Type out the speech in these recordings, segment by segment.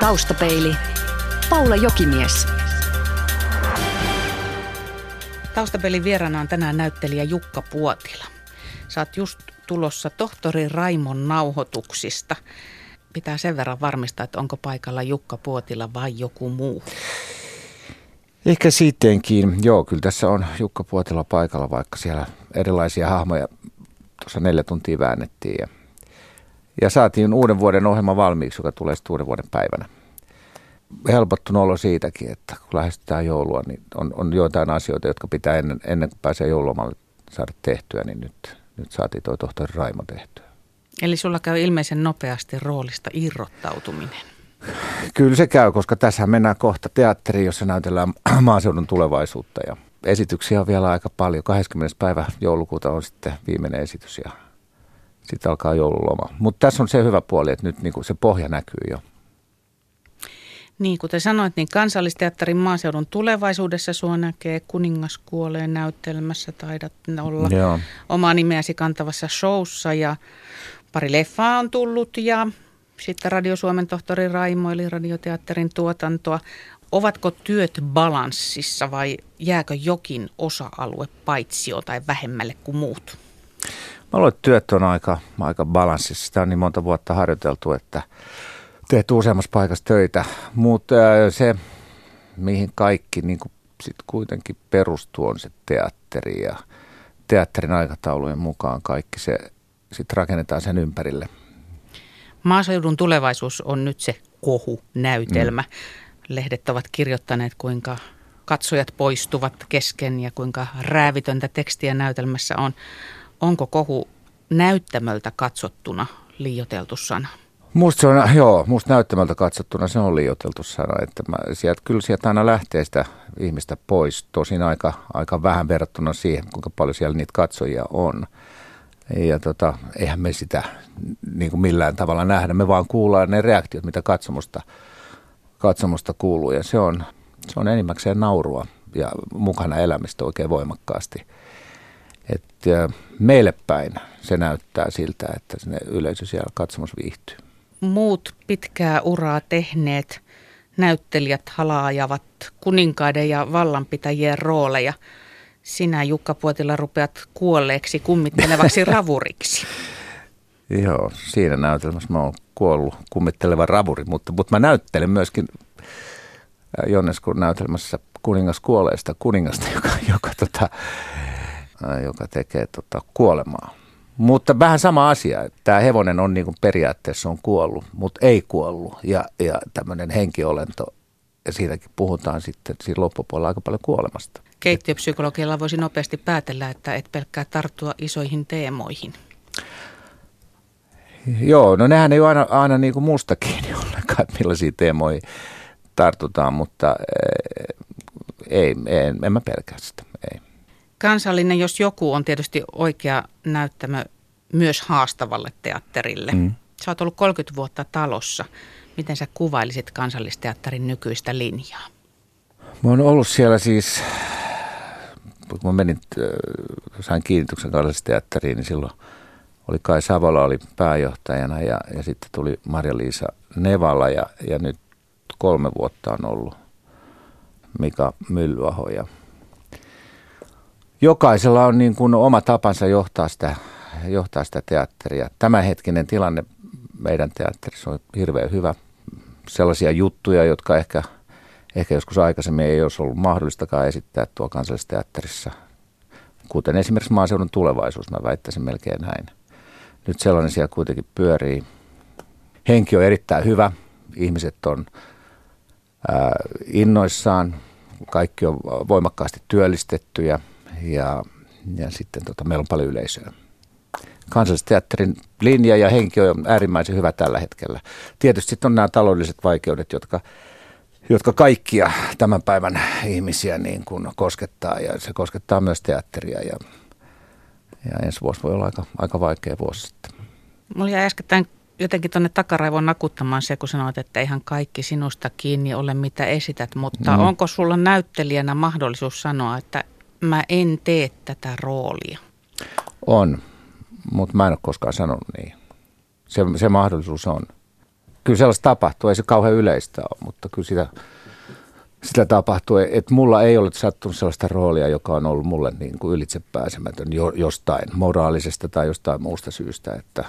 Taustapeili. Paula Jokimies. Taustapelin vieraana on tänään näyttelijä Jukka Puotila. Saat just tulossa tohtori Raimon nauhoituksista. Pitää sen verran varmistaa, että onko paikalla Jukka Puotila vai joku muu. Ehkä sittenkin. Joo, kyllä tässä on Jukka Puotila paikalla, vaikka siellä erilaisia hahmoja tuossa neljä tuntia väännettiin. Ja, ja saatiin uuden vuoden ohjelma valmiiksi, joka tulee sitten uuden vuoden päivänä. Helpottunut olo siitäkin, että kun lähestytään joulua, niin on, on joitain asioita, jotka pitää ennen, ennen kuin pääsee joululomalle saada tehtyä, niin nyt, nyt saatiin tuo tohtori Raimo tehtyä. Eli sulla käy ilmeisen nopeasti roolista irrottautuminen. Kyllä se käy, koska tässä mennään kohta teatteriin, jossa näytellään maaseudun tulevaisuutta ja esityksiä on vielä aika paljon. 20. päivä joulukuuta on sitten viimeinen esitys ja sitten alkaa joululoma. Mutta tässä on se hyvä puoli, että nyt niinku se pohja näkyy jo. Niin, kuten sanoit, niin kansallisteatterin maaseudun tulevaisuudessa sua näkee Kuningas kuolee näyttelmässä, taidat olla Joo. omaa nimeäsi kantavassa showssa ja pari leffaa on tullut ja sitten Radio Suomen tohtori Raimo eli radioteatterin tuotantoa. Ovatko työt balanssissa vai jääkö jokin osa-alue paitsio tai vähemmälle kuin muut? Mä luulen, että työt on aika, aika balanssissa. Sitä on niin monta vuotta harjoiteltu, että teet useammassa paikassa töitä. Mutta se, mihin kaikki niin kuin sit kuitenkin perustuu, on se teatteri ja teatterin aikataulujen mukaan kaikki se sitten rakennetaan sen ympärille. Maaseudun tulevaisuus on nyt se kohu-näytelmä. Mm. Lehdet ovat kirjoittaneet, kuinka katsojat poistuvat kesken ja kuinka räävitöntä tekstiä näytelmässä on. Onko kohu näyttämöltä katsottuna liioteltu sana? Musta se on, joo, musta näyttämältä katsottuna se on liioteltu sana, että mä, sieltä, kyllä sieltä aina lähtee sitä ihmistä pois, tosin aika, aika vähän verrattuna siihen, kuinka paljon siellä niitä katsojia on. Ja tota, eihän me sitä niin kuin millään tavalla nähdä, me vaan kuullaan ne reaktiot, mitä katsomusta, katsomusta kuuluu ja se on, se on enimmäkseen naurua ja mukana elämistä oikein voimakkaasti. Et, meille päin se näyttää siltä, että sinne yleisö siellä katsomus viihtyy. Muut pitkää uraa tehneet näyttelijät halaajavat kuninkaiden ja vallanpitäjien rooleja – sinä Jukka Puotila rupeat kuolleeksi kummittelevaksi ravuriksi. Joo, siinä näytelmässä mä oon kuollut kummitteleva ravuri, mutta, mutta mä näyttelen myöskin äh, Jonneskun näytelmässä kuningas kuoleesta kuningasta, joka, joka, tota, äh, joka tekee tota, kuolemaa. Mutta vähän sama asia, että tämä hevonen on niin kuin periaatteessa on kuollut, mutta ei kuollut ja, ja tämmöinen henkiolento ja siitäkin puhutaan sitten siinä loppupuolella aika paljon kuolemasta. Keittiöpsykologialla voisi nopeasti päätellä, että et pelkkää tarttua isoihin teemoihin. Joo, no nehän ei ole aina, aina niin kuin musta kiinni ollenkaan, millaisia teemoja tartutaan, mutta eh, ei, ei en mä pelkää sitä. Kansallinen, jos joku, on tietysti oikea näyttämö myös haastavalle teatterille. Mm. Sä oot ollut 30 vuotta talossa. Miten sä kuvailisit kansallisteatterin nykyistä linjaa? Mä oon ollut siellä siis, kun mä menin, äh, sain kiinnityksen kansallisteatteriin, niin silloin oli Kai Savola oli pääjohtajana ja, ja sitten tuli Marja-Liisa Nevala ja, ja nyt kolme vuotta on ollut Mika Myllyaho ja jokaisella on niin kuin oma tapansa johtaa sitä, johtaa sitä teatteria. Tämänhetkinen tilanne meidän teatterissa on hirveän hyvä sellaisia juttuja, jotka ehkä, ehkä joskus aikaisemmin ei olisi ollut mahdollistakaan esittää tuo kansallisteatterissa. Kuten esimerkiksi maaseudun tulevaisuus, mä väittäisin melkein näin. Nyt sellainen siellä kuitenkin pyörii. Henki on erittäin hyvä, ihmiset on ää, innoissaan, kaikki on voimakkaasti työllistettyjä ja, ja sitten tota, meillä on paljon yleisöä kansallisteatterin linja ja henki on äärimmäisen hyvä tällä hetkellä. Tietysti sitten on nämä taloudelliset vaikeudet, jotka, jotka kaikkia tämän päivän ihmisiä niin kuin koskettaa ja se koskettaa myös teatteria ja, ja ensi vuosi voi olla aika, aika vaikea vuosi sitten. Mulla jäi äskettäin jotenkin tuonne takaraivoon nakuttamaan se, kun sanoit, että eihän kaikki sinusta kiinni ole mitä esität, mutta mm. onko sulla näyttelijänä mahdollisuus sanoa, että mä en tee tätä roolia? On mutta mä en ole koskaan sanonut niin. Se, se mahdollisuus on. kyllä sellaista tapahtuu, ei se kauhean yleistä ole, mutta kyllä sitä, sitä tapahtuu. Että mulla ei ole sattunut sellaista roolia, joka on ollut mulle niin kuin ylitsepääsemätön jo, jostain moraalisesta tai jostain muusta syystä, että,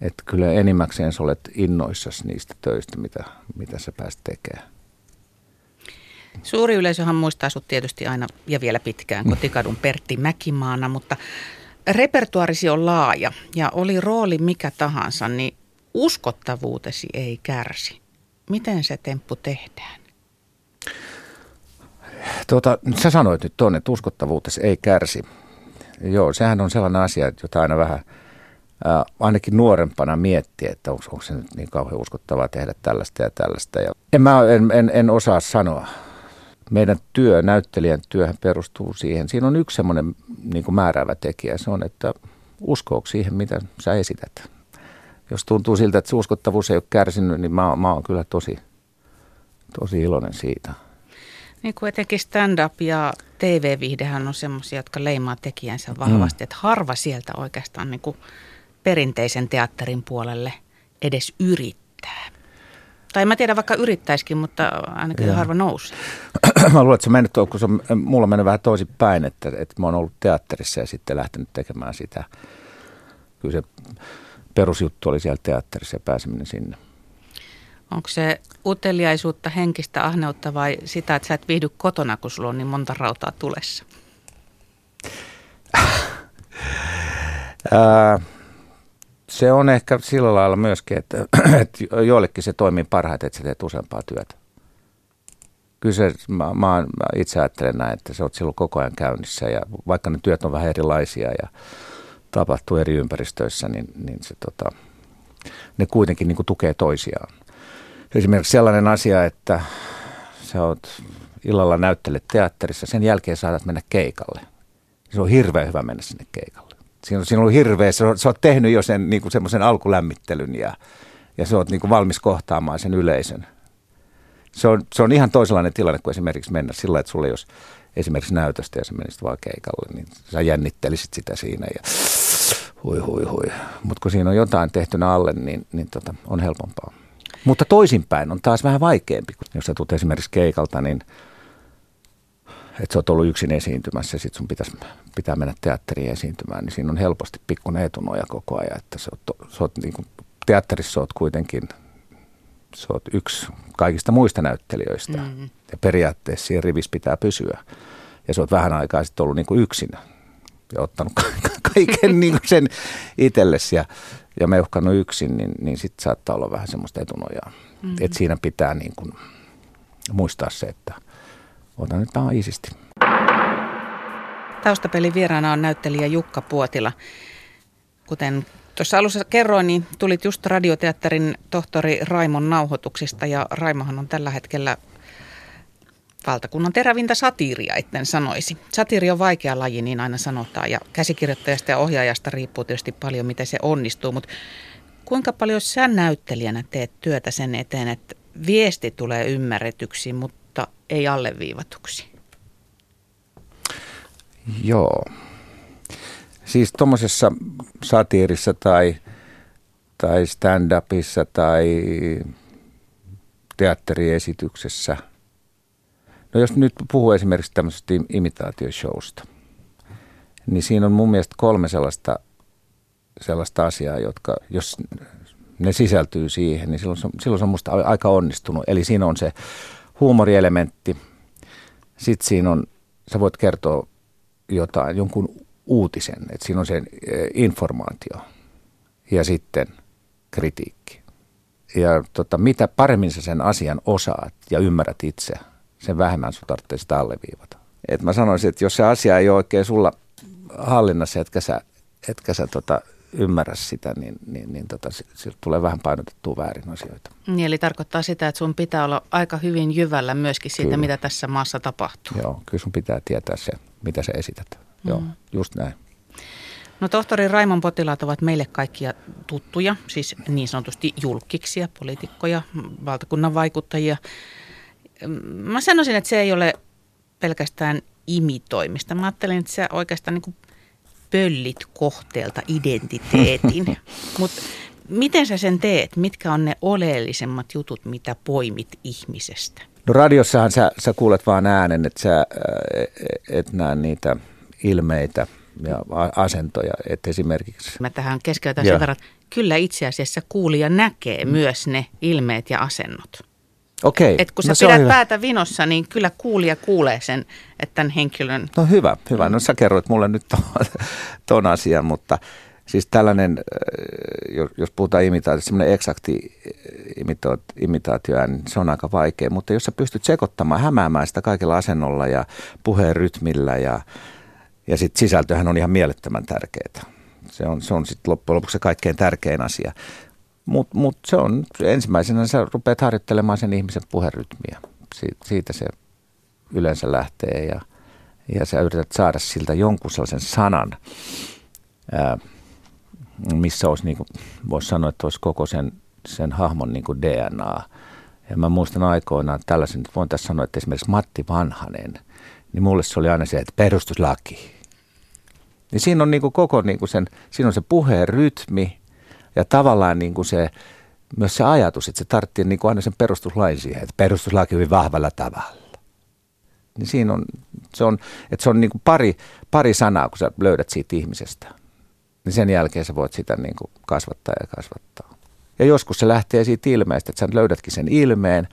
että kyllä enimmäkseen sä olet innoissasi niistä töistä, mitä, mitä sä pääst tekemään. Suuri yleisöhän muistaa sut tietysti aina ja vielä pitkään kotikadun Pertti Mäkimaana, mutta repertuarisi on laaja ja oli rooli mikä tahansa, niin uskottavuutesi ei kärsi. Miten se temppu tehdään? Tuota, sä sanoit nyt tuonne, että uskottavuutesi ei kärsi. Joo, sehän on sellainen asia, jota aina vähän ää, ainakin nuorempana miettiä, että onko, onko se nyt niin kauhean uskottavaa tehdä tällaista ja tällaista. Ja en, mä, en, en, en osaa sanoa meidän työ, näyttelijän työhän perustuu siihen. Siinä on yksi semmoinen niin kuin määräävä tekijä, se on, että uskooko siihen, mitä sä esität. Jos tuntuu siltä, että se uskottavuus ei ole kärsinyt, niin mä, mä oon kyllä tosi, tosi iloinen siitä. Niin kuin etenkin stand-up ja TV-viihdehän on semmoisia, jotka leimaa tekijänsä vahvasti, mm. että harva sieltä oikeastaan niin kuin perinteisen teatterin puolelle edes yrittää. Tai mä tiedän vaikka yrittäisikin, mutta ainakin Joo. harva nousi. mä luulen, että se mennyt, kun se on, mulla on mennyt vähän toisinpäin, että, että mä oon ollut teatterissa ja sitten lähtenyt tekemään sitä. Kyllä se perusjuttu oli siellä teatterissa ja pääseminen sinne. Onko se uteliaisuutta, henkistä ahneutta vai sitä, että sä et viihdy kotona, kun sulla on niin monta rautaa tulessa? se on ehkä sillä lailla myöskin, että, että joillekin se toimii parhaiten, että sä teet useampaa työtä. Kyllä se, mä, mä, itse ajattelen näin, että sä oot silloin koko ajan käynnissä ja vaikka ne työt on vähän erilaisia ja tapahtuu eri ympäristöissä, niin, niin se, tota, ne kuitenkin niin kuin tukee toisiaan. Esimerkiksi sellainen asia, että sä oot illalla näyttelet teatterissa, sen jälkeen saatat mennä keikalle. Se on hirveän hyvä mennä sinne keikalle. Siinä on, siinä on ollut hirveä, sä, sä oot tehnyt jo sen niin semmoisen alkulämmittelyn ja, ja sä oot niin kuin valmis kohtaamaan sen yleisön. Se on, se on ihan toisenlainen tilanne kuin esimerkiksi mennä sillä, että sulle jos esimerkiksi näytöstä ja sä menisit vaan keikalle, niin sä jännittelisit sitä siinä ja hui hui hui. Mutta kun siinä on jotain tehtynä alle, niin, niin tota, on helpompaa. Mutta toisinpäin on taas vähän vaikeampi. Jos sä tulet esimerkiksi keikalta, niin – että sä oot ollut yksin esiintymässä ja sit sun pitäisi, pitää mennä teatteriin esiintymään, niin siinä on helposti pikkuinen etunoja koko ajan, että sä oot, sä oot niin kuin, teatterissa oot kuitenkin sä oot yksi kaikista muista näyttelijöistä mm-hmm. ja periaatteessa siinä rivissä pitää pysyä. Ja sä oot vähän aikaa sitten ollut niin kuin yksin ja ottanut kaiken niin kuin sen itsellesi ja, ja meuhkannut yksin, niin, niin sitten saattaa olla vähän semmoista etunojaa. Mm-hmm. Että siinä pitää niin kuin muistaa se, että – otan nyt tämä iisisti. Taustapelin vieraana on näyttelijä Jukka Puotila. Kuten tuossa alussa kerroin, niin tulit just radioteatterin tohtori Raimon nauhoituksista ja Raimohan on tällä hetkellä valtakunnan terävintä satiiria, etten sanoisi. Satiiri on vaikea laji, niin aina sanotaan, ja käsikirjoittajasta ja ohjaajasta riippuu tietysti paljon, miten se onnistuu, mutta kuinka paljon sä näyttelijänä teet työtä sen eteen, että viesti tulee ymmärretyksi, mutta mutta ei alleviivatuksi. Joo. Siis tuommoisessa satiirissa tai, tai stand-upissa tai teatteriesityksessä. No jos nyt puhuu esimerkiksi tämmöisestä imitaatioshowsta, niin siinä on mun mielestä kolme sellaista, sellaista asiaa, jotka jos ne sisältyy siihen, niin silloin se, silloin se on musta aika onnistunut. Eli siinä on se huumorielementti. Sitten siinä on, sä voit kertoa jotain, jonkun uutisen, että siinä on se eh, informaatio ja sitten kritiikki. Ja tota, mitä paremmin sä sen asian osaat ja ymmärrät itse, sen vähemmän sun tarvitsee sitä alleviivata. Et mä sanoisin, että jos se asia ei ole oikein sulla hallinnassa, etkä sä, etkä sä tota, ymmärrä sitä, niin, niin, niin tota, siltä tulee vähän painotettua väärin asioita. Niin, eli tarkoittaa sitä, että sun pitää olla aika hyvin jyvällä myöskin siitä, kyllä. mitä tässä maassa tapahtuu. Joo, kyllä sun pitää tietää se, mitä sä esität. Mm. Joo, just näin. No tohtori Raimon potilaat ovat meille kaikkia tuttuja, siis niin sanotusti julkiksia, poliitikkoja, valtakunnan vaikuttajia. Mä sanoisin, että se ei ole pelkästään imitoimista. Mä ajattelen, että se oikeastaan niin kuin pöllit kohteelta identiteetin. Mutta miten sä sen teet? Mitkä on ne oleellisemmat jutut, mitä poimit ihmisestä? No radiossahan sä, sä kuulet vaan äänen, että sä et näe niitä ilmeitä ja asentoja. Että esimerkiksi... Mä tähän keskeytän sen verran, kyllä itse asiassa kuulija näkee mm. myös ne ilmeet ja asennot. Okei. Et kun sä no, pidät päätä vinossa, niin kyllä kuulija kuulee sen, että tämän henkilön... No hyvä, hyvä. No sä kerroit mulle nyt ton, ton asian, mutta siis tällainen, äh, jos puhutaan imitaatiosta, semmoinen eksakti äh, imitaatio, niin se on aika vaikea. Mutta jos sä pystyt sekoittamaan, hämäämään sitä kaikilla asennolla ja puheen rytmillä ja, ja sitten sisältöhän on ihan mielettömän tärkeää. Se on, se on sitten loppujen lopuksi se kaikkein tärkein asia. Mutta mut se on, ensimmäisenä sä rupeat harjoittelemaan sen ihmisen puherytmiä. Si, siitä se yleensä lähtee ja, ja sä yrität saada siltä jonkun sellaisen sanan, ää, missä olisi, niin voisi sanoa, että olisi koko sen, sen hahmon niin kuin DNA. Ja mä muistan aikoinaan tällaisen, että voin tässä sanoa, että esimerkiksi Matti Vanhanen, niin mulle se oli aina se, että perustuslaki. Niin siinä on niin kuin koko niin kuin sen, siinä on se puheen rytmi, ja tavallaan niin kuin se, myös se ajatus, että se tarvitsee niin kuin aina sen perustuslain siihen, että perustuslaki hyvin vahvalla tavalla. Niin siinä on, se on, että se on niin kuin pari, pari sanaa, kun sä löydät siitä ihmisestä. Niin sen jälkeen sä voit sitä niin kuin kasvattaa ja kasvattaa. Ja joskus se lähtee siitä ilmeestä, että sä löydätkin sen ilmeen.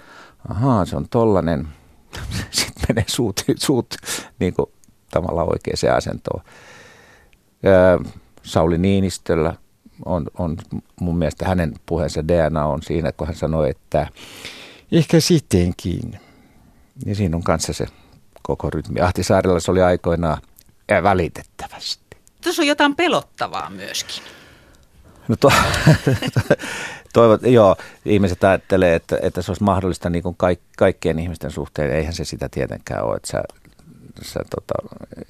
Ahaa, se on tollanen. Sitten menee suut, suut niin kuin tavallaan oikeaan asentoon. Sauli Niinistöllä on, on mun mielestä hänen puheensa DNA on siinä, kun hän sanoi, että ehkä sittenkin. Ja siinä on kanssa se koko rytmi. Ahtisaarella se oli aikoinaan välitettävästi. Tuossa on jotain pelottavaa myöskin. No to, toivot, joo, ihmiset ajattelee, että, että se olisi mahdollista niin kuin kaik, kaikkien ihmisten suhteen. Eihän se sitä tietenkään ole, että sä sä, tota,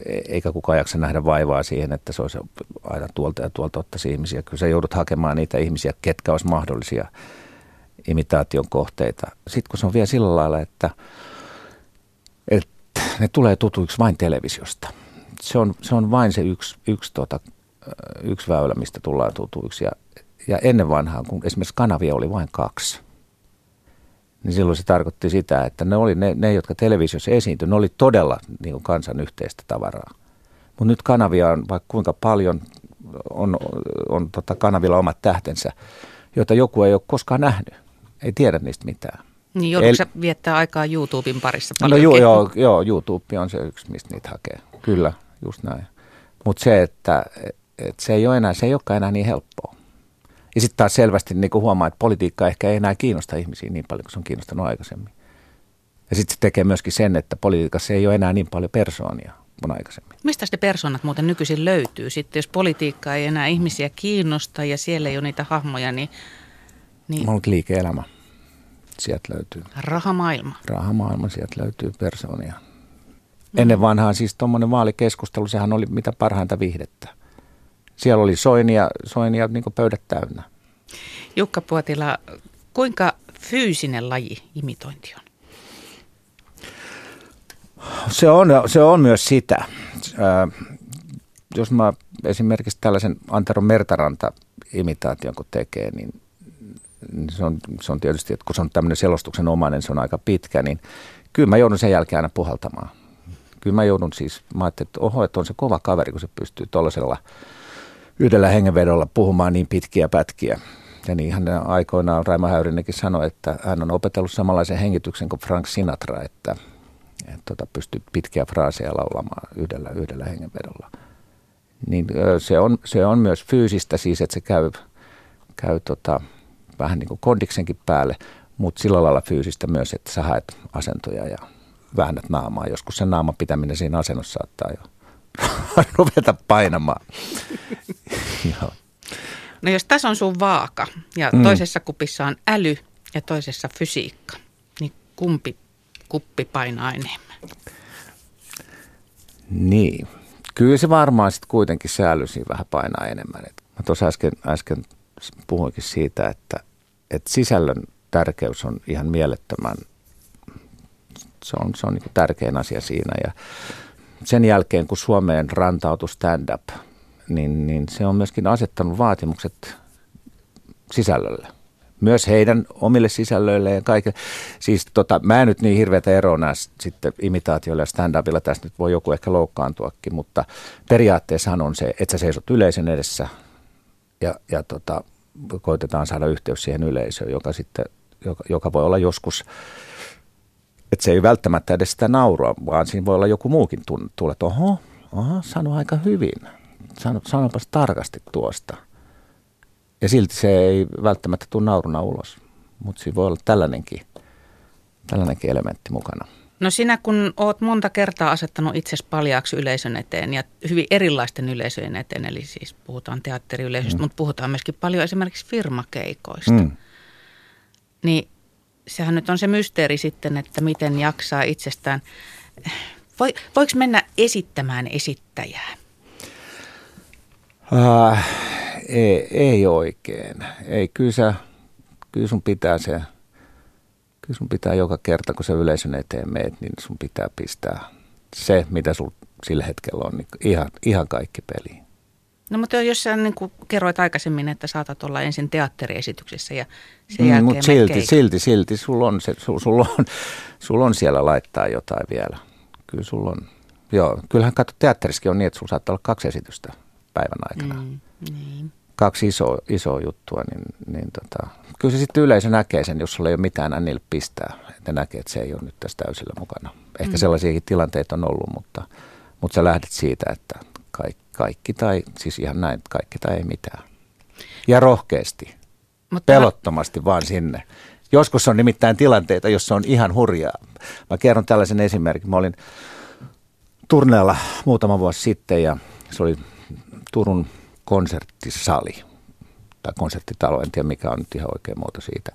e- eikä kukaan jaksa nähdä vaivaa siihen, että se olisi aina tuolta ja tuolta ottaisi ihmisiä. Kyllä sä joudut hakemaan niitä ihmisiä, ketkä olisi mahdollisia imitaation kohteita. Sitten kun se on vielä sillä lailla, että, että ne tulee tutuiksi vain televisiosta. Se on, se on vain se yksi, yksi, tota, yksi väylä, mistä tullaan tutuiksi. Ja, ja ennen vanhaa, kun esimerkiksi kanavia oli vain kaksi – niin silloin se tarkoitti sitä, että ne, oli ne, ne jotka televisiossa esiintyi, ne oli todella niin kuin kansan yhteistä tavaraa. Mutta nyt kanavia on vaikka kuinka paljon, on, on tota kanavilla omat tähtensä, joita joku ei ole koskaan nähnyt. Ei tiedä niistä mitään. Niin joudutko El... viettää aikaa YouTuben parissa paljon? No joo, joo, joo, YouTube on se yksi, mistä niitä hakee. Kyllä, just näin. Mutta se, että, että se ei ole enää, se ei olekaan enää niin helppoa. Ja sitten taas selvästi niin kuin huomaa, että politiikka ehkä ei enää kiinnosta ihmisiä niin paljon kuin se on kiinnostanut aikaisemmin. Ja sitten se tekee myöskin sen, että politiikassa ei ole enää niin paljon persoonia kuin aikaisemmin. Mistä ne persoonat muuten nykyisin löytyy? Sitten jos politiikka ei enää ihmisiä kiinnosta ja siellä ei ole niitä hahmoja, niin... niin... Mä liike-elämä. Sieltä löytyy. Rahamaailma. Rahamaailma, sieltä löytyy persoonia. Ennen vanhaan siis tuommoinen vaalikeskustelu, sehän oli mitä parhainta vihdettä siellä oli soinia, soinia niin pöydät täynnä. Jukka Puotila, kuinka fyysinen laji imitointi on? Se on, se on myös sitä. Äh, jos mä esimerkiksi tällaisen Antero Mertaranta imitaation kun tekee, niin, niin se, on, se on tietysti, että kun se on tämmöinen selostuksen omainen, se on aika pitkä, niin kyllä mä joudun sen jälkeen aina puhaltamaan. Kyllä mä joudun siis, mä ajattelin, että oho, että on se kova kaveri, kun se pystyy tuollaisella yhdellä hengenvedolla puhumaan niin pitkiä pätkiä. Ja niin hän aikoinaan Raima Häyrinenkin sanoi, että hän on opetellut samanlaisen hengityksen kuin Frank Sinatra, että, että tota, pystyy pitkiä fraaseja laulamaan yhdellä, yhdellä hengenvedolla. Niin se on, se on myös fyysistä siis, että se käy, käy tota, vähän niin kuin kondiksenkin päälle, mutta sillä lailla fyysistä myös, että sä haet asentoja ja väännät naamaa. Joskus sen naaman pitäminen siinä asennossa saattaa jo ruveta painamaan. No jos tässä on sun vaaka ja mm. toisessa kupissa on äly ja toisessa fysiikka, niin kumpi kuppi painaa enemmän? Niin, kyllä se varmaan sitten kuitenkin se äly vähän painaa enemmän. Et mä tuossa äsken, äsken puhuinkin siitä, että, että sisällön tärkeys on ihan mielettömän, se on, se on niin tärkein asia siinä ja sen jälkeen, kun Suomeen rantautui stand-up, niin, niin se on myöskin asettanut vaatimukset sisällölle. Myös heidän omille sisällöille ja kaikille. Siis tota, mä en nyt niin hirveätä eroa näe sitten imitaatioilla ja stand-upilla. Tästä nyt voi joku ehkä loukkaantuakin, mutta periaatteessahan on se, että sä seisot yleisön edessä ja, ja tota, koitetaan saada yhteys siihen yleisöön, joka sitten, joka, joka voi olla joskus, että se ei välttämättä edes sitä naurua, vaan siinä voi olla joku muukin tunne, että oho, oho, sano aika hyvin, sano, sanopas tarkasti tuosta. Ja silti se ei välttämättä tule nauruna ulos, mutta siinä voi olla tällainenkin, tällainenkin elementti mukana. No sinä kun oot monta kertaa asettanut itsesi paljaaksi yleisön eteen ja hyvin erilaisten yleisöjen eteen, eli siis puhutaan teatteriyleisöstä, mm. mutta puhutaan myöskin paljon esimerkiksi firmakeikoista, mm. niin sehän nyt on se mysteeri sitten, että miten jaksaa itsestään. Voi, voiko mennä esittämään esittäjää? Äh, ei, ei oikein. Ei, kyllä, sä, kyllä sun pitää se kyllä sun pitää joka kerta, kun se yleisön eteen meet, niin sun pitää pistää se, mitä sul sillä hetkellä on, niin ihan, ihan kaikki peliin. No mutta jos sä niin kuin kerroit aikaisemmin, että saatat olla ensin teatteriesityksessä ja sen mm, Mutta silti, silti, silti sulla on, se, sul, sul on, sul on siellä laittaa jotain vielä. Kyllä sulla on. Joo, kyllähän katso teatterissakin on niin, että sulla saattaa olla kaksi esitystä päivän aikana. Mm, niin kaksi isoa, isoa juttua, niin, niin tota, kyllä se sitten yleisö näkee sen, jos sulla ei ole mitään niille pistää. Että näkee, että se ei ole nyt tässä täysillä mukana. Ehkä mm. sellaisiakin tilanteita on ollut, mutta, mutta sä lähdet siitä, että kaikki, tai, siis ihan näin, kaikki tai ei mitään. Ja rohkeasti, mutta pelottomasti mä... vaan sinne. Joskus on nimittäin tilanteita, jossa on ihan hurjaa. Mä kerron tällaisen esimerkin. Mä olin turneella muutama vuosi sitten ja se oli Turun konserttisali tai konserttitalo, en tiedä mikä on nyt ihan oikea muoto siitä.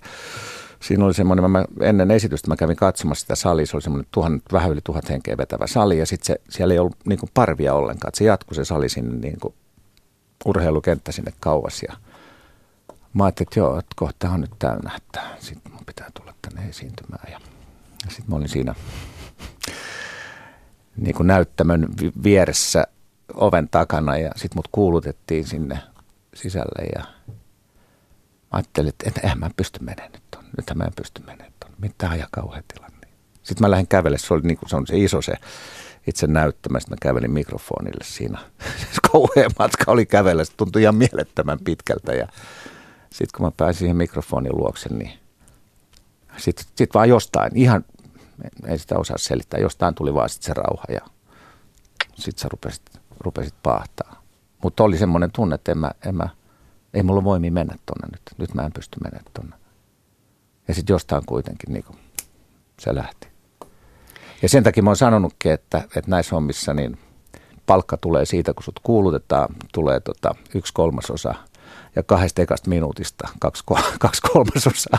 Siinä oli semmoinen, mä ennen esitystä mä kävin katsomassa sitä salia, se oli semmoinen tuhan, vähän yli tuhat henkeä vetävä sali ja sitten siellä ei ollut niin kuin parvia ollenkaan, se jatkui se sali sinne niin kuin urheilukenttä sinne kauas ja mä ajattelin, että joo, että kohta on nyt täynnä, että sitten mun pitää tulla tänne esiintymään ja, ja sitten mä olin siinä niin kuin näyttämön vieressä oven takana ja sitten mut kuulutettiin sinne sisälle ja ajattelin, että eihän mä pysty menemään nyt mä en pysty menemään tuonne. Mitä ja kauhean tilanne. Sitten mä lähdin kävelle, se oli niin kuin, se on se iso se itse näyttämä. Sitten mä kävelin mikrofonille siinä. kauhean matka oli kävellä, se tuntui ihan mielettömän pitkältä. Ja sitten kun mä pääsin siihen mikrofonin luokse, niin sitten sit vaan jostain, ihan, ei sitä osaa selittää, jostain tuli vaan sitten se rauha ja sitten sä rupesit rupesit paahtaa. Mutta oli semmoinen tunne, että en mä, en mä, ei mulla voimi mennä tonne nyt. Nyt mä en pysty mennä tonne. Ja sitten jostain kuitenkin niin se lähti. Ja sen takia mä oon sanonutkin, että, että näissä hommissa niin palkka tulee siitä, kun sut kuulutetaan, tulee tota yksi kolmasosa ja kahdesta ekasta minuutista kaksi, kaksi kolmasosaa.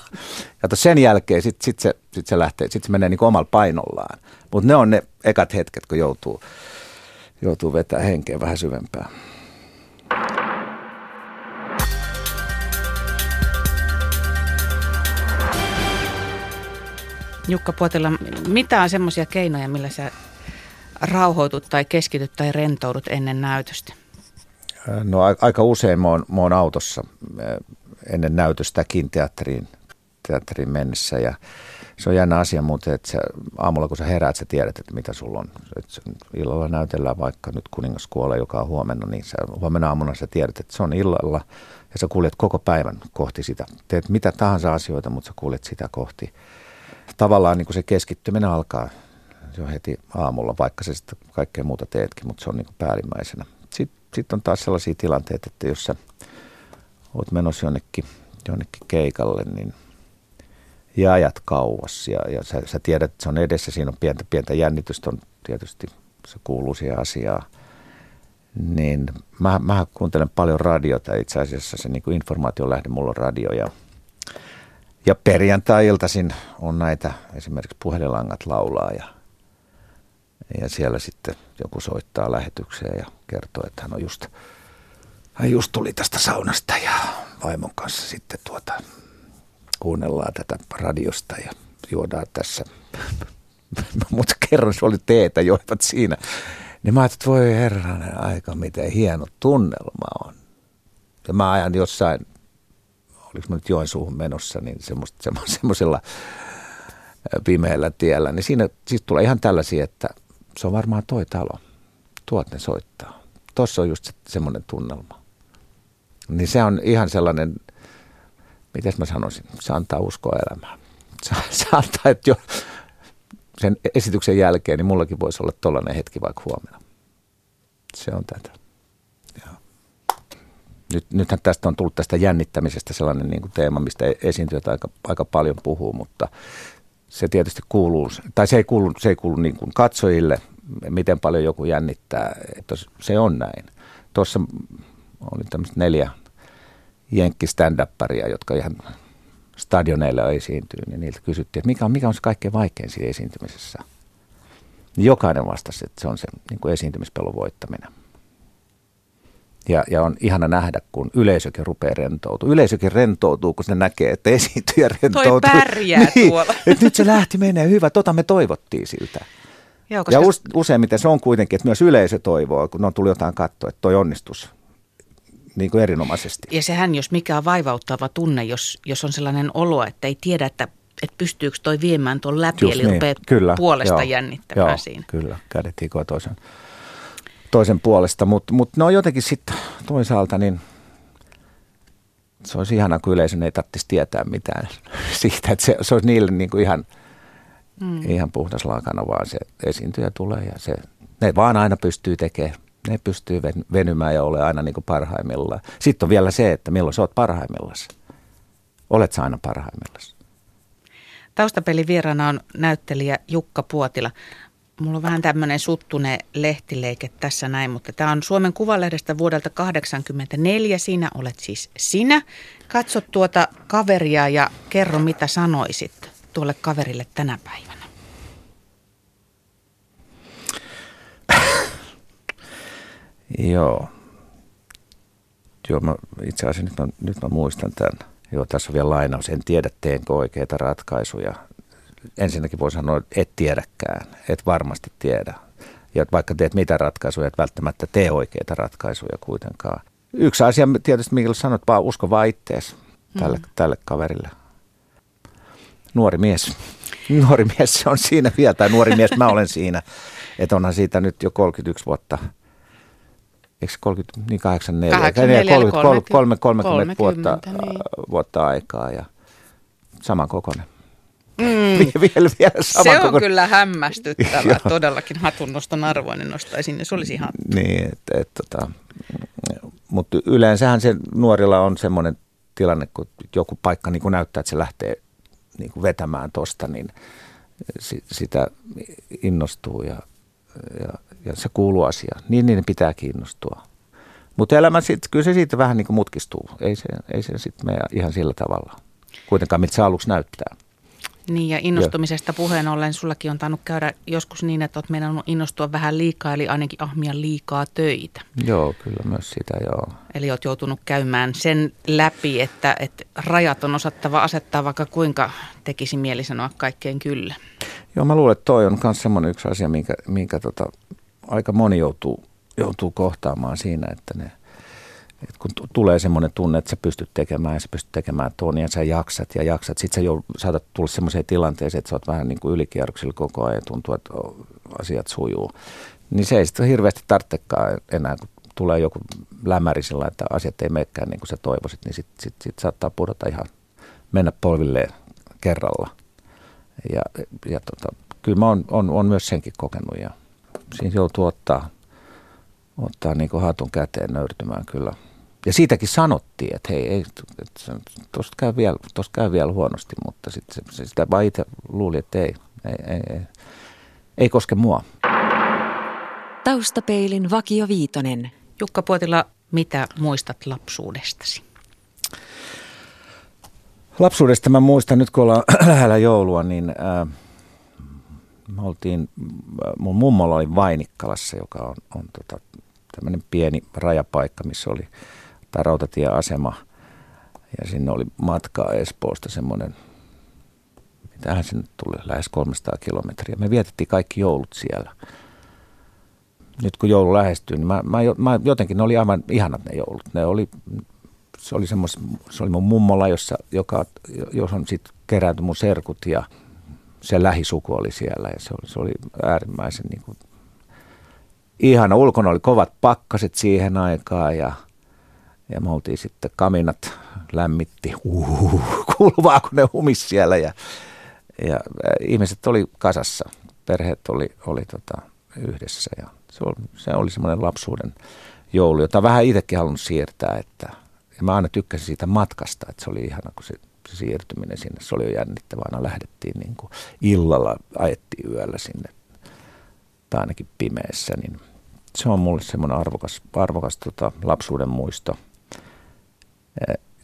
Ja sen jälkeen sitten sit se, sit se lähtee, sitten se menee niin omalla painollaan. Mutta ne on ne ekat hetket, kun joutuu joutuu vetämään henkeä vähän syvempää. Jukka Puotila, mitä on semmoisia keinoja, millä sä rauhoitut tai keskityt tai rentoudut ennen näytöstä? No aika usein mä oon, mä oon autossa ennen näytöstäkin teatteriin, teatteriin mennessä ja se on jännä asia muuten, että sä, aamulla kun sä heräät, sä tiedät, että mitä sulla on. Et illalla näytellään vaikka nyt kuningas kuolee, joka on huomenna, niin sä, huomenna aamuna sä tiedät, että se on illalla ja sä kuljet koko päivän kohti sitä. Teet mitä tahansa asioita, mutta sä kuljet sitä kohti. Tavallaan niin kuin se keskittyminen alkaa jo heti aamulla, vaikka se sitten kaikkea muuta teetkin, mutta se on niin kuin päällimmäisenä. Sitten sit on taas sellaisia tilanteita, että jos sä oot menossa jonnekin, jonnekin keikalle, niin – ja ajat kauas ja, ja sä, sä tiedät, että se on edessä, siinä on pientä, pientä jännitystä, on tietysti se kuuluu siihen asiaan. Niin mä, mä kuuntelen paljon radiota, itse asiassa se niin kuin informaation lähde, mulla on radio ja, ja perjantai-iltaisin on näitä, esimerkiksi puhelinlangat laulaa ja, ja siellä sitten joku soittaa lähetykseen ja kertoo, että hän on just, hän just tuli tästä saunasta ja vaimon kanssa sitten tuota kuunnellaan tätä radiosta ja juodaan tässä. Mutta kerran se oli teetä, joivat siinä. Niin mä ajattelin, että voi herranen aika, miten hieno tunnelma on. Ja mä ajan jossain oliko mä nyt Joensuuhun menossa, niin semmoisella pimeällä tiellä, niin siinä siis tulee ihan tällaisia, että se on varmaan toi talo. Tuot ne soittaa. Tuossa on just se, semmoinen tunnelma. Niin se on ihan sellainen, miten mä sanoisin, se antaa uskoa elämään. Se, se antaa, että jo sen esityksen jälkeen, niin mullakin voisi olla tollainen hetki vaikka huomenna. Se on tätä. Nyt, nythän tästä on tullut tästä jännittämisestä sellainen niin kuin teema, mistä e- esiintyjät aika, aika paljon puhuu, mutta se tietysti kuuluu, tai se ei kuulu, se ei kuulu niin kuin katsojille, miten paljon joku jännittää, että se on näin. Tuossa oli tämmöistä neljä jenkki stand jotka ihan stadioneilla esiintyy, niin niiltä kysyttiin, että mikä on, mikä on se kaikkein vaikein siinä esiintymisessä. Jokainen vastasi, että se on se niin kuin esiintymispelon voittaminen. Ja, ja on ihana nähdä, kun yleisökin rupeaa rentoutumaan. Yleisökin rentoutuu, kun se näkee, että esiintyjä rentoutuu. Toi pärjää niin, tuolla. Että nyt se lähti menee hyvä, tota me toivottiin siltä. Joo, koska... Ja useimmiten se on kuitenkin, että myös yleisö toivoo, kun on tullut jotain katsoa, että toi onnistus niin kuin erinomaisesti. Ja sehän, jos mikä on vaivauttava tunne, jos, jos on sellainen olo, että ei tiedä, että, että pystyykö toi viemään tuon läpi, Just eli niin. rupeaa kyllä, puolesta joo, jännittämään joo, siinä. Kyllä, kädet toisen toisen puolesta, mutta mut ne on jotenkin sitten toisaalta niin se olisi ihana, kun yleisön ei tarvitsisi tietää mitään siitä, että se, se olisi niille niin kuin ihan, mm. ihan puhdas laakana, vaan se esiintyjä tulee ja se, ne vaan aina pystyy tekemään, ne pystyy venymään ja ole aina niin kuin parhaimmillaan. Sitten on vielä se, että milloin sä oot parhaimmillaan. Olet sä aina parhaimmillaan. Taustapelin vieraana on näyttelijä Jukka Puotila. Mulla on vähän tämmöinen suttune lehtileike tässä näin, mutta tämä on Suomen Kuvalehdestä vuodelta 1984. Siinä olet siis sinä. Katso tuota kaveria ja kerro, mitä sanoisit tuolle kaverille tänä päivänä. Joo. Joo, mä itse asiassa nyt mä, nyt mä muistan tämän. Joo, tässä on vielä lainaus. En tiedä, teenkö oikeita ratkaisuja ensinnäkin voi sanoa, että et tiedäkään, et varmasti tiedä. Ja vaikka teet mitä ratkaisuja, et välttämättä tee oikeita ratkaisuja kuitenkaan. Yksi asia tietysti, mikä sanot, vaan usko vaan ittees tälle, mm. tälle kaverille. Nuori mies. Nuori mies se on siinä vielä, tai nuori mies mä olen siinä. Että onhan siitä nyt jo 31 vuotta eikö 30, niin 84, 84 30, 30, 30, 30 vuotta, niin. vuotta aikaa ja saman kokoinen. Mm. vielä, vielä sama se on koko... kyllä hämmästyttävä. Todellakin hatunnoston arvoinen nostaisin, se olisi ihan... Niin, et, et, tota, mutta yleensähän se nuorilla on semmoinen tilanne, kun joku paikka niin kun näyttää, että se lähtee niin kuin vetämään tosta, niin si, sitä innostuu ja, ja, ja se kuuluu asiaan. Niin niiden pitää kiinnostua. Mutta elämä, sit, kyllä se siitä vähän niin kuin mutkistuu. Ei se, ei se sitten mene ihan sillä tavalla. Kuitenkaan, mitä se aluksi näyttää. Niin ja innostumisesta puheen ollen, sullakin on tainnut käydä joskus niin, että olet meidän innostua vähän liikaa, eli ainakin ahmia liikaa töitä. Joo, kyllä myös sitä, joo. Eli olet joutunut käymään sen läpi, että, että rajat on osattava asettaa, vaikka kuinka tekisi mieli sanoa kaikkeen kyllä. Joo, mä luulen, että toi on myös semmoinen yksi asia, minkä, minkä tota, aika moni joutuu, joutuu kohtaamaan siinä, että ne – et kun t- tulee semmoinen tunne, että sä pystyt tekemään ja sä pystyt tekemään tuon ja sä jaksat ja jaksat. Sitten sä joudut, saatat tulla semmoiseen tilanteeseen, että sä oot vähän niin kuin ylikierroksilla koko ajan ja tuntuu, että asiat sujuu. Niin se ei sitten hirveästi tarvitsekaan enää, kun tulee joku lämäri sillä, että asiat ei menekään niin kuin sä toivoisit, niin sitten sit, sit saattaa pudota ihan mennä polvilleen kerralla. Ja, ja tota, kyllä mä oon, on, on myös senkin kokenut ja siinä joutuu ottaa, ottaa niin kuin hatun käteen nöyrtymään kyllä – ja siitäkin sanottiin, että hei, ei, tuosta käy, vielä, käy vielä huonosti, mutta sitten se, se, sitä vaan itse luuli, että ei, ei, ei, ei, ei koske mua. Taustapeilin Vakio Viitonen. Jukka Puotila, mitä muistat lapsuudestasi? Lapsuudesta mä muistan, nyt kun ollaan lähellä joulua, niin äh, me oltiin, mun mummolla oli Vainikkalassa, joka on, on tota, tämmöinen pieni rajapaikka, missä oli tai rautatieasema. Ja sinne oli matkaa Espoosta semmoinen, mitähän sinne tuli, lähes 300 kilometriä. Me vietettiin kaikki joulut siellä. Nyt kun joulu lähestyy, niin mä, mä, mä jotenkin ne oli aivan ihanat ne joulut. Ne oli se oli, semmos, se oli mun mummola, jossa, joka, johon sitten kerääntyi mun serkut ja se lähisuku oli siellä ja se oli, se oli äärimmäisen niin kuin, ihana. Ulkona oli kovat pakkaset siihen aikaan ja, ja me oltiin sitten kaminat lämmitti. Uhuhu, kuuluvaa, kun ne humis siellä ja, ja äh, ihmiset oli kasassa. Perheet oli, oli tota, yhdessä ja se oli, se oli semmoinen lapsuuden joulu, jota vähän itsekin halunnut siirtää, että ja mä aina tykkäsin siitä matkasta, että se oli ihana, kun se, se siirtyminen sinne, se oli jo jännittävää. Aina lähdettiin niin kuin illalla, ajettiin yöllä sinne, tai ainakin pimeässä, niin se on mulle semmoinen arvokas, arvokas tota, lapsuuden muisto.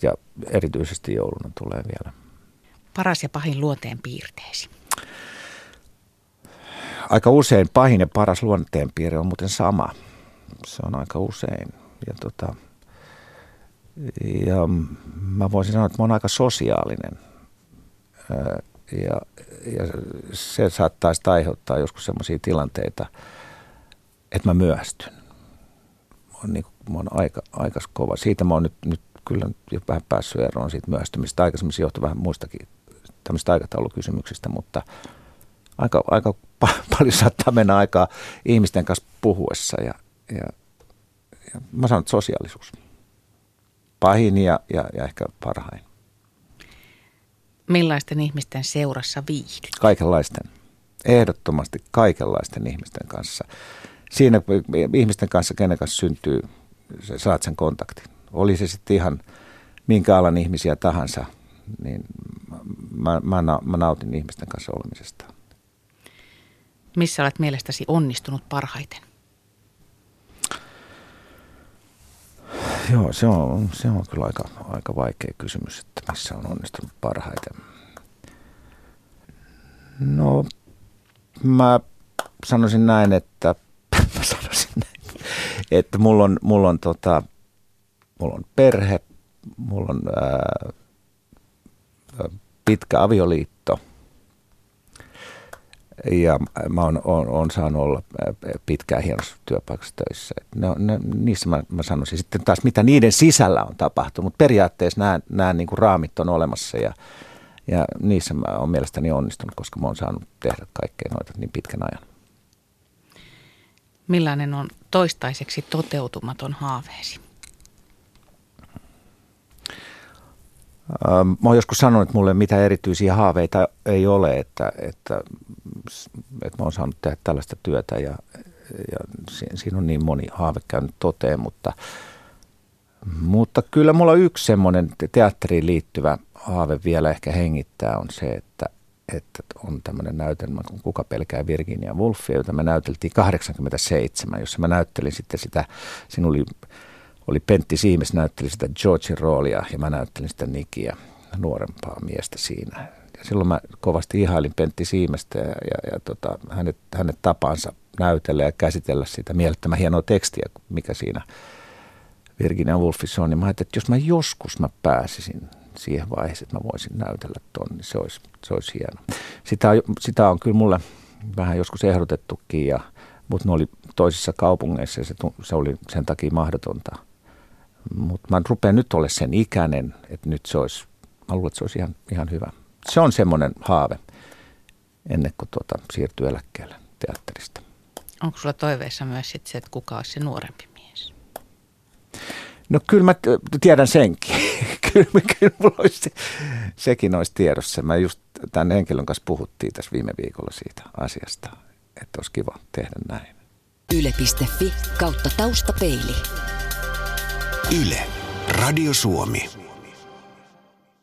Ja erityisesti jouluna tulee vielä. Paras ja pahin luonteen piirteesi? Aika usein pahin ja paras luonteen piirre on muuten sama. Se on aika usein. Ja tota, ja mä voisin sanoa, että mä oon aika sosiaalinen. Ja, ja se saattaisi aiheuttaa joskus sellaisia tilanteita, että mä myöhästyn. Mä oon, niin, mä oon aika, aika kova. Siitä mä oon nyt, nyt kyllä jo vähän päässyt eroon siitä myöhästymistä. Aikaisemmin se johtui vähän muistakin tämmöistä aikataulukysymyksistä, mutta aika, aika paljon saattaa mennä aikaa ihmisten kanssa puhuessa ja, ja, ja mä sanon, että sosiaalisuus pahin ja, ja, ja ehkä parhain. Millaisten ihmisten seurassa viihdyt? Kaikenlaisten. Ehdottomasti kaikenlaisten ihmisten kanssa. Siinä ihmisten kanssa, kenen kanssa syntyy, saat sen kontaktin. Oli se sitten ihan minkä alan ihmisiä tahansa, niin mä, mä, mä nautin ihmisten kanssa olemisesta. Missä olet mielestäsi onnistunut parhaiten? Joo, se on, se on kyllä aika, aika vaikea kysymys, että missä on onnistunut parhaiten. No, mä sanoisin näin, että mä sanoisin näin, että mulla on, mulla on, tota, mulla on perhe, mulla on ää, pitkä avioliitto – ja mä oon, oon, oon saanut olla pitkään hienossa työpaikassa töissä. Ne, ne, niissä mä, mä sanoisin sitten taas, mitä niiden sisällä on tapahtunut, mutta periaatteessa nämä, nämä niin kuin raamit on olemassa ja, ja niissä mä oon mielestäni onnistunut, koska mä oon saanut tehdä kaikkea noita niin pitkän ajan. Millainen on toistaiseksi toteutumaton haaveesi? Mä oon joskus sanonut, että mulle mitä erityisiä haaveita ei ole, että, että, että mä oon saanut tehdä tällaista työtä ja, ja siinä on niin moni haave käynyt toteen, mutta, mutta kyllä mulla yksi semmoinen teatteriin liittyvä haave vielä ehkä hengittää on se, että, että on tämmöinen näytelmä kun Kuka pelkää Virginia Woolfia, jota me näyteltiin 87, jossa mä näyttelin sitten sitä, siinä oli oli Pentti Siimes näytteli sitä Georgein roolia ja mä näyttelin sitä Nikiä, nuorempaa miestä siinä. Ja silloin mä kovasti ihailin Pentti Siimestä ja, ja, ja tota, hänet, hänet tapansa näytellä ja käsitellä sitä mielettömän hienoa tekstiä, mikä siinä Virginia Woolfissa on. Niin mä ajattelin, että jos mä joskus mä pääsisin siihen vaiheeseen, että mä voisin näytellä ton, niin se olisi, se olisi hieno. Sitä, sitä on kyllä mulle vähän joskus ehdotettukin, ja, mutta ne oli toisissa kaupungeissa ja se, se oli sen takia mahdotonta – mutta mä rupean nyt olla sen ikäinen, että nyt se olisi, mä luulen, että se olisi ihan, ihan hyvä. Se on semmoinen haave ennen kuin tuota, siirtyy eläkkeelle teatterista. Onko sulla toiveissa myös sit se, että kuka olisi se nuorempi mies? No kyllä mä tiedän senkin. kyllä, kyllä mulla olisi se, sekin olisi tiedossa. Mä just tämän henkilön kanssa puhuttiin tässä viime viikolla siitä asiasta, että olisi kiva tehdä näin. Yle.fi kautta taustapeili. Yle. Radio Suomi.